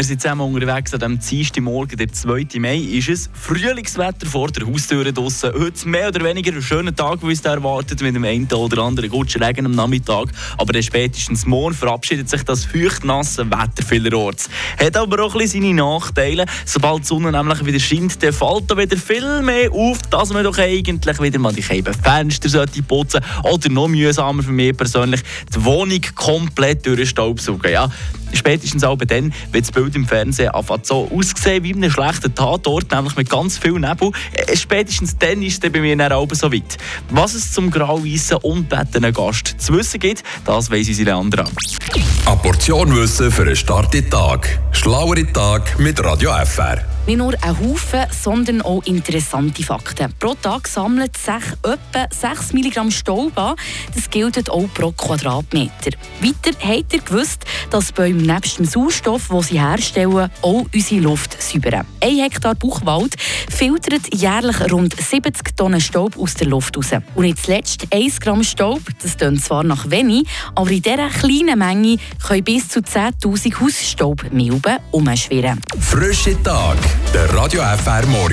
Wir sind zusammen unterwegs an diesem Morgen, der 2. Mai. Ist es Frühlingswetter vor der Haustür draussen. Heute mehr oder weniger ein schöner Tag, wie uns erwartet, mit dem einen oder anderen guten Regen am Nachmittag. Aber dann spätestens morgen verabschiedet sich das feucht-nasse Wetter vielerorts. Hat aber auch ein bisschen seine Nachteile. Sobald die Sonne nämlich wieder scheint, dann fällt da wieder viel mehr auf, dass man doch eigentlich wieder mal die Fenster sollte putzen oder noch mühsamer für mich persönlich die Wohnung komplett durchstaubsaugen. Ja, spätestens auch dann, wenn das Bild im Fernsehen anfängt so aussehen wie in einem schlechten Tatort, nämlich mit ganz viel Nebel. Äh, spätestens dann ist es bei mir dann auch so weit. Was es zum grau-weißen, unbettenen Gast zu wissen gibt, das weiss unsere andere. Eine Portion Wissen für einen starken Tag. Schlauere Tag mit Radio FR. Nicht nur ein Haufen, sondern auch interessante Fakten. Pro Tag sammelt sich etwa 6 Milligramm Staub an. Das gilt auch pro Quadratmeter. Weiter habt ihr gewusst, dass Bäume nebst dem Sauerstoff, den sie herstellen, auch unsere Luft säubern. Ein Hektar Buchwald filtert jährlich rund 70 Tonnen Staub aus der Luft raus. Und nicht zuletzt 1 Gramm Staub, das klingt zwar nach wenig, aber in dieser kleinen Menge können bis zu 10'000 Hausstaubmilben umschwirren. Frische Tag, der Radio FR Morgen.